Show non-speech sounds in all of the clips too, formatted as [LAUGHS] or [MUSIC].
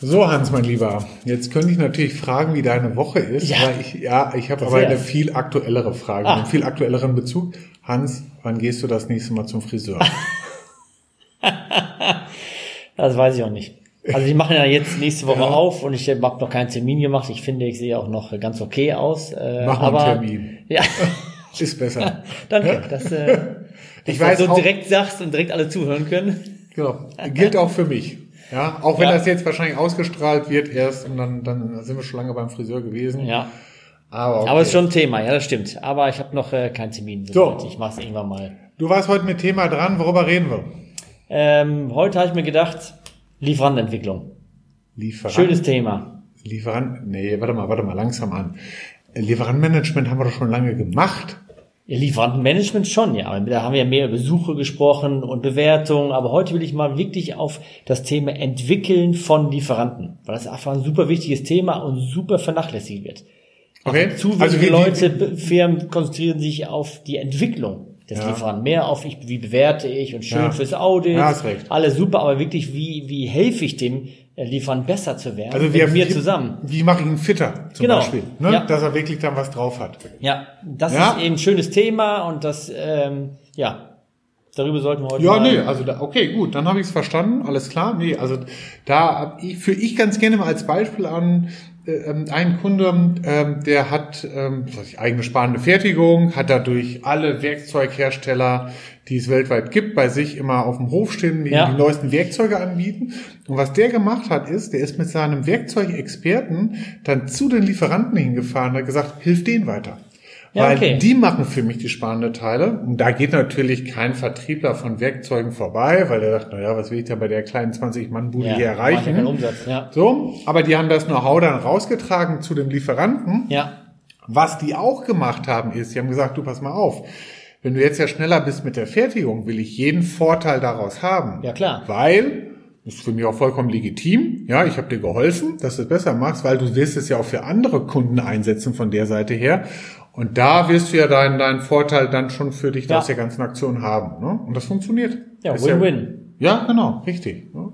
So, Hans, mein Lieber, jetzt könnte ich natürlich fragen, wie deine Woche ist. Ja. Aber ich, ja, ich habe aber eine viel aktuellere Frage, Ah. einen viel aktuelleren Bezug. Hans, wann gehst du das nächste Mal zum Friseur? [LAUGHS] Das weiß ich auch nicht. Also die machen ja jetzt nächste Woche Ja. auf und ich habe noch keinen Termin gemacht. Ich finde, ich sehe auch noch ganz okay aus. Äh, Mach mal aber, einen Termin. Ja, [LAUGHS] Ist besser. [LAUGHS] danke. [LAUGHS] Dass, äh, Ich dass weiß du so auch- direkt sagst und direkt alle zuhören können. Genau. Gilt auch für mich. Ja, auch wenn Ja. das jetzt wahrscheinlich ausgestrahlt wird erst und dann, dann sind wir schon lange beim Friseur gewesen. Ja, Aber, okay. aber ist schon ein Thema. Ja, das stimmt. Aber ich habe noch äh, keinen Termin. So. Ich mache es irgendwann mal. Du warst heute mit Thema dran, worüber reden wir? Ähm, heute habe ich mir gedacht, Lieferantenentwicklung. Lieferant. Schönes Thema. Lieferant. Nee, warte mal, warte mal, langsam an. Lieferantmanagement haben wir doch schon lange gemacht. Ja, Lieferantenmanagement schon, ja. Da haben wir ja mehr über Suche gesprochen und Bewertung. Aber heute will ich mal wirklich auf das Thema Entwickeln von Lieferanten. Weil das einfach ein super wichtiges Thema und super vernachlässigt wird. Okay. Zu wenige Also wie- wie- Leute, Be- Firmen konzentrieren sich auf die Entwicklung des Ja. Lieferanten. Mehr auf, ich, wie bewerte ich und schön Ja. fürs Audit. Ja, hast recht. Alles super, aber wirklich, wie, wie helfe ich dem äh, Lieferanten besser zu werden? Also mit wir, mir wie, zusammen. Wie mache ich ihn fitter zum Genau. Beispiel? Ne? Ja. Dass er wirklich dann was drauf hat. Ja, das Ja. ist eben ein schönes Thema und das, ähm, ja, darüber sollten wir heute Ja, nee, also da, okay, gut, dann habe ich es verstanden, alles klar. Nee, also da ich, führe ich ganz gerne mal als Beispiel an äh, ähm, einen Kunde, ähm, der hat ähm, was weiß ich, eigene spannende Fertigung, hat dadurch alle Werkzeughersteller, die es weltweit gibt, bei sich immer auf dem Hof stehen, die Ja. die neuesten Werkzeuge anbieten. Und was der gemacht hat, ist, der ist mit seinem Werkzeugexperten dann zu den Lieferanten hingefahren und hat gesagt, hilf denen weiter. Ja, Weil okay. die machen für mich die spannenden Teile. Und da geht natürlich kein Vertriebler von Werkzeugen vorbei, weil der sagt, naja, was will ich da bei der kleinen 20-Mann-Bude ja, hier macht ja erreichen? Umsatz, ja. So, aber die haben das Know-how dann rausgetragen zu dem Lieferanten. Ja, Was die auch gemacht haben, ist, die haben gesagt, du pass mal auf, wenn du jetzt ja schneller bist mit der Fertigung, will ich jeden Vorteil daraus haben. Ja, klar. Weil, ist für mich auch vollkommen legitim, ja, ich habe dir geholfen, dass du es besser machst, weil du wirst es ja auch für andere Kunden einsetzen von der Seite her. Und da wirst du ja deinen, deinen Vorteil dann schon für dich Ja. aus der ganzen Aktion haben. Ne? Und das funktioniert. ja, Win-Win. Ja, ja, genau, richtig. Ne?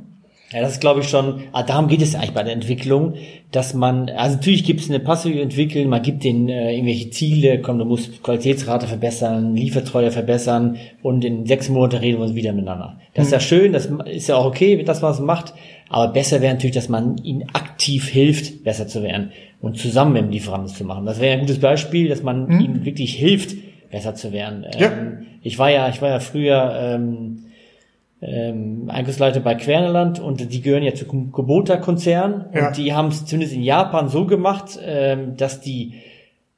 Ja, das ist, glaube ich, schon, ah, darum geht es eigentlich bei der Entwicklung, dass man, also natürlich gibt es eine passive Entwicklung, man gibt denen äh, irgendwelche Ziele, komm, du musst Qualitätsrate verbessern, Liefertreue verbessern und in sechs Monaten reden wir uns wieder miteinander. Das ist ja schön, das ist ja auch okay, dass man es macht, aber besser wäre natürlich, dass man ihnen aktiv hilft, besser zu werden und zusammen mit dem Lieferanten zu machen. Das wäre ein gutes Beispiel, dass man ihnen wirklich hilft, besser zu werden. Ja. Ähm, ich war ja, ich war ja früher ähm, ähm, Einkaufsleiter bei Querneland und die gehören ja zu Kubota-Konzern Ja. und die haben es zumindest in Japan so gemacht, ähm, dass die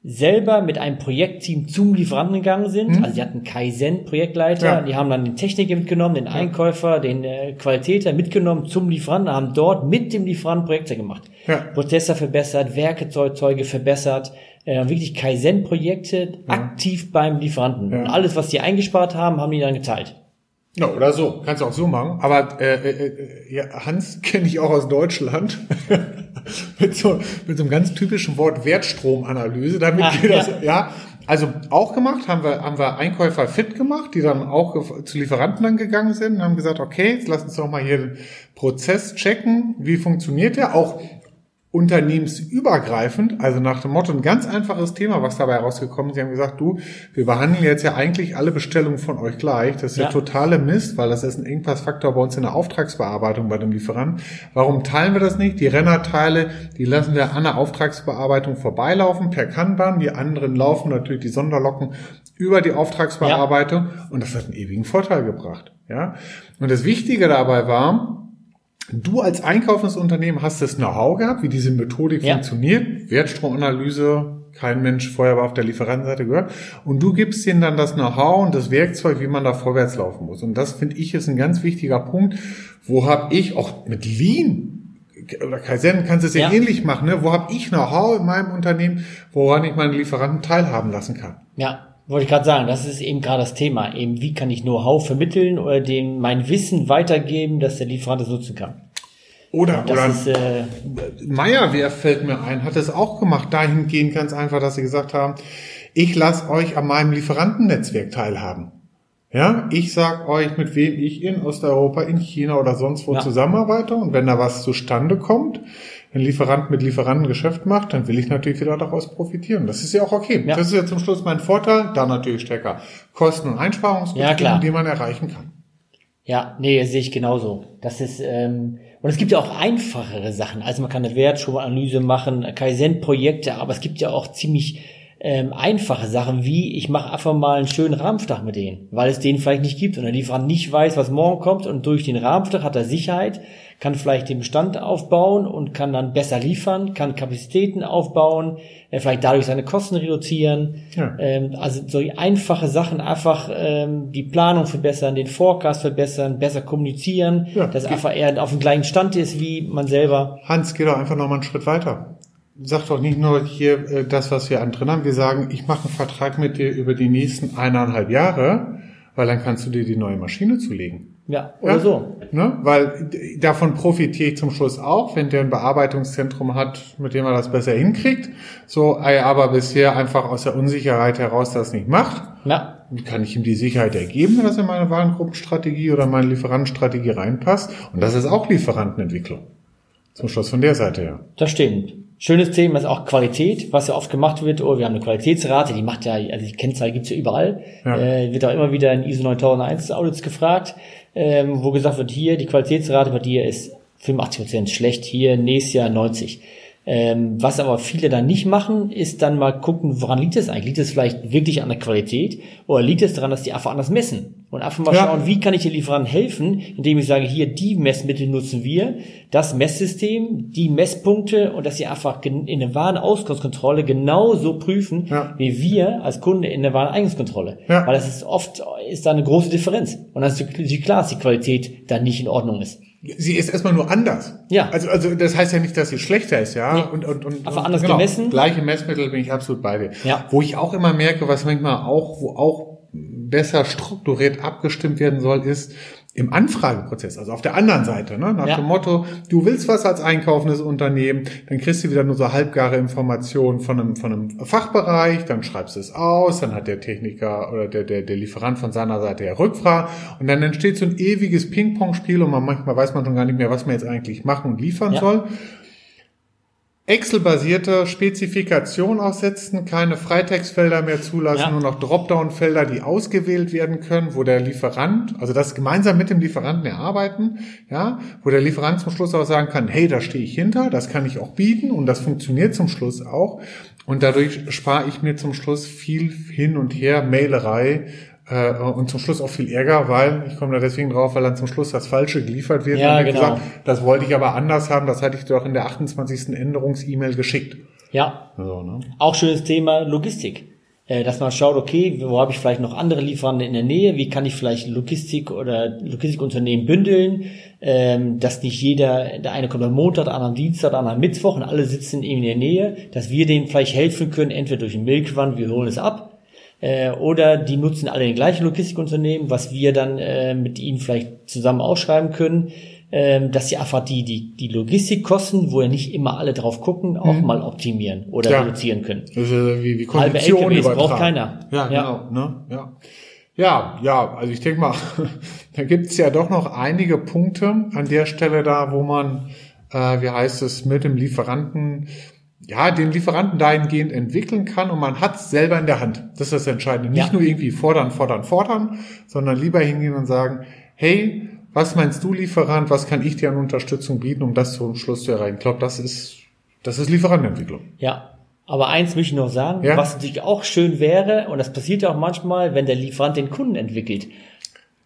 selber mit einem Projektteam zum Lieferanten gegangen sind. Also die hatten Kaizen-Projektleiter, Ja. die haben dann den Techniker mitgenommen, den Einkäufer, den äh, Qualitäter mitgenommen zum Lieferanten, haben dort mit dem Lieferanten Projekte gemacht. Ja. Prozesse verbessert, Werkzeuge verbessert, äh, wirklich Kaizen-Projekte aktiv beim Lieferanten. Und alles, was die eingespart haben, haben die dann geteilt. Ja, oder so. Kannst du auch so machen. Aber äh, äh, äh, ja, Hans [LAUGHS] kenne ich auch aus Deutschland. [LAUGHS] mit, so, mit so einem ganz typischen Wort Wertstromanalyse. Damit Ach, geht das, ja. ja. Also auch gemacht, haben wir, haben wir Einkäufer fit gemacht, die dann auch zu Lieferanten dann gegangen sind und haben gesagt, okay, jetzt lass uns doch mal hier den Prozess checken. Wie funktioniert der? Auch unternehmensübergreifend, also nach dem Motto ein ganz einfaches Thema, was dabei rausgekommen ist. Sie haben gesagt, du, wir behandeln jetzt ja eigentlich alle Bestellungen von euch gleich. Das ist ja, Ja. totale Mist, weil das ist ein Engpassfaktor bei uns in der Auftragsbearbeitung bei dem Lieferanten. Warum teilen wir das nicht? Die Rennerteile, die lassen wir an der Auftragsbearbeitung vorbeilaufen per Kanban. Die anderen laufen natürlich die Sonderlocken über die Auftragsbearbeitung und das hat einen ewigen Vorteil gebracht. Ja. Und das Wichtige dabei war, Du als einkaufendes Unternehmen hast das Know-how gehabt, wie diese Methodik Ja. funktioniert. Wertstromanalyse, kein Mensch vorher war auf der Lieferantenseite gehört. Und du gibst ihnen dann das Know-how und das Werkzeug, wie man da vorwärts laufen muss. Und das finde ich ist ein ganz wichtiger Punkt. Wo habe ich auch mit Lean oder Kaizen kannst du es ja, Ja. ähnlich machen. Ne? Wo habe ich Know-how in meinem Unternehmen, woran ich meine Lieferanten teilhaben lassen kann? Ja, wollte ich gerade sagen, das ist eben gerade das Thema. Eben, wie kann ich Know-how vermitteln oder dem mein Wissen weitergeben, dass der Lieferant es nutzen kann. Oder, oder ist, äh, Meyerwehr fällt mir ein, hat es auch gemacht, dahingehend ganz einfach, dass sie gesagt haben, Ich lasse euch an meinem Lieferantennetzwerk teilhaben. Ja, ich sag euch, mit wem ich in Osteuropa, in China oder sonst wo Ja. zusammenarbeite. Und wenn da was zustande kommt, wenn Lieferant mit Lieferanten Geschäft macht, dann will ich natürlich wieder daraus profitieren. Das ist ja auch okay. Ja. Das ist ja zum Schluss mein Vorteil. Da natürlich stärker Kosten- und Einsparungsbeträge, Ja, die man erreichen kann. Ja, nee, das sehe ich genauso. Das ist, ähm, und es gibt ja auch einfachere Sachen. Also man kann eine Wertschubanalyse machen, Kaizen-Projekte, aber es gibt ja auch ziemlich ähm, einfache Sachen, wie ich mache einfach mal einen schönen Rahmenvertrag mit denen, weil es den vielleicht nicht gibt und der Lieferant nicht weiß, was morgen kommt und durch den Rahmenvertrag hat er Sicherheit, kann vielleicht den Bestand aufbauen und kann dann besser liefern, kann Kapazitäten aufbauen, äh, vielleicht dadurch seine Kosten reduzieren. Ja. Ähm, also so einfache Sachen, einfach ähm, die Planung verbessern, den Forecast verbessern, besser kommunizieren, Ja, dass einfach er auf dem gleichen Stand ist wie man selber. Hans, geh doch einfach noch mal einen Schritt weiter. Sag doch nicht nur hier äh, das, was wir an drin haben. Wir sagen, ich mache einen Vertrag mit dir über die nächsten eineinhalb Jahre, weil dann kannst du dir die neue Maschine zulegen. Ja, oder Ja? so. Ne? Weil davon profitiere ich zum Schluss auch, wenn der ein Bearbeitungszentrum hat, mit dem er das besser hinkriegt. So, er aber bisher einfach aus der Unsicherheit heraus das nicht macht. Ja, kann ich ihm die Sicherheit ergeben, wenn das in meine Warengruppenstrategie oder meine Lieferantenstrategie reinpasst. Und das ist auch Lieferantenentwicklung. Zum Schluss von der Seite her. das stimmt. Schönes Thema ist auch Qualität, was ja oft gemacht wird. Oh, wir haben eine Qualitätsrate, die macht ja, also die Kennzahl gibt's ja überall. Ja. Äh, wird auch immer wieder in ISO 9001 Audits gefragt, ähm, wo gesagt wird, hier, die Qualitätsrate bei dir ist 85% schlecht, hier nächstes Jahr 90. Ähm, was aber viele dann nicht machen, ist dann mal gucken, woran liegt es eigentlich? Liegt es vielleicht wirklich an der Qualität oder liegt es daran, dass die einfach anders messen? Und einfach mal Ja. schauen, wie kann ich den Lieferanten helfen, indem ich sage, hier, die Messmittel nutzen wir, das Messsystem, die Messpunkte und dass sie einfach in der Warenausgangskontrolle genauso prüfen, Ja. wie wir als Kunde in der Wareneingangskontrolle. Ja. Weil das ist oft, ist da eine große Differenz. Und dann ist klar, dass die Qualität dann nicht in Ordnung ist. Sie ist erstmal nur anders. Ja. Also, also das heißt ja nicht, dass sie schlechter ist, ja. Nee. Und, und, und, Einfach und, anders gemessen. Gleiche Messmittel bin ich absolut bei dir. Ja. Wo ich auch immer merke, was manchmal auch, wo auch besser strukturiert abgestimmt werden soll, ist im Anfrageprozess, also auf der anderen Seite, ne? nach Ja. dem Motto, du willst was als einkaufendes Unternehmen, dann kriegst du wieder nur so halbgare Informationen von einem, von einem Fachbereich, dann schreibst du es aus, dann hat der Techniker oder der, der, der Lieferant von seiner Seite ja Rückfragen und dann entsteht so ein ewiges Ping-Pong-Spiel und man manchmal weiß man schon gar nicht mehr, was man jetzt eigentlich machen und liefern Ja. soll. Excel-basierte Spezifikation aussetzen, keine Freitextfelder mehr zulassen, Ja. nur noch Dropdown-Felder, die ausgewählt werden können, wo der Lieferant, also das gemeinsam mit dem Lieferanten erarbeiten, ja, wo der Lieferant zum Schluss auch sagen kann, hey, da stehe ich hinter, das kann ich auch bieten und das funktioniert zum Schluss auch. Und dadurch spare ich mir zum Schluss viel hin und her, Mailerei, äh, und zum Schluss auch viel Ärger, weil, ich komme da deswegen drauf, weil dann zum Schluss das Falsche geliefert wird. Ja, und genau. das wollte ich aber anders haben, das hatte ich auch in der 28. Änderungs-E-Mail geschickt. Ja, So, ne? Auch schönes Thema Logistik. Äh, Dass man schaut, okay, wo habe ich vielleicht noch andere Lieferanten in der Nähe? Wie kann ich vielleicht Logistik oder Logistikunternehmen bündeln? Ähm, dass nicht jeder, der eine kommt am Montag, der andere am Dienstag, der andere am Mittwoch und alle sitzen eben in der Nähe, dass wir denen vielleicht helfen können, entweder durch einen Milchwand, wir holen es ab, äh, oder die nutzen alle den gleichen Logistikunternehmen, was wir dann äh, mit ihnen vielleicht zusammen ausschreiben können, ähm, dass sie einfach die, die, die Logistikkosten, wo ja nicht immer alle drauf gucken, auch mal optimieren oder Ja. reduzieren können. Das ist äh, wie, wie Halbe Konditionen LKWs braucht keiner. Ja, Ja. genau. Ne? Ja. ja, ja, also ich denke mal, [LAUGHS] da gibt's ja doch noch einige Punkte an der Stelle da, wo man, äh, wie heißt es, mit dem Lieferanten, ja, den Lieferanten dahingehend entwickeln kann und man hat's selber in der Hand. Das ist das Entscheidende. Nicht Ja. nur irgendwie fordern, fordern, fordern, sondern lieber hingehen und sagen, hey, was meinst du, Lieferant, was kann ich dir an Unterstützung bieten, um das zum Schluss zu erreichen? Ich glaube, das ist, das ist Lieferantenentwicklung. Ja. Aber eins möchte ich noch sagen, Ja. was natürlich auch schön wäre, und das passiert ja auch manchmal, wenn der Lieferant den Kunden entwickelt.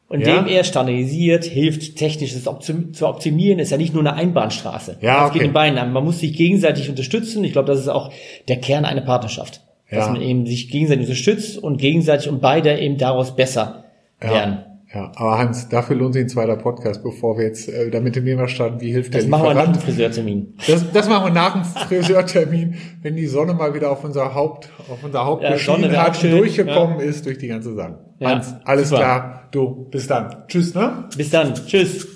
Und Ja. dem er standardisiert, hilft, technisches optim zu optimieren, ist ja nicht nur eine Einbahnstraße. Ja, Das geht okay. in beiden an. Man muss sich gegenseitig unterstützen. Ich glaube, das ist auch der Kern einer Partnerschaft. Dass Ja. man eben sich gegenseitig unterstützt und gegenseitig und beide eben daraus besser werden. Ja, aber Hans, dafür lohnt sich ein zweiter Podcast, bevor wir jetzt äh, damit im Thema starten, wie hilft Das der machen wir nach dem. Friseurtermin. Das, das machen wir nach dem Friseurtermin, wenn die Sonne mal wieder auf unser Haupt, auf unser Haupt Ja, geschienen hat durchgekommen ist durch die ganze Sache. Ja, Hans, alles super. klar. Du, bis dann. Tschüss, ne? Bis dann. Tschüss.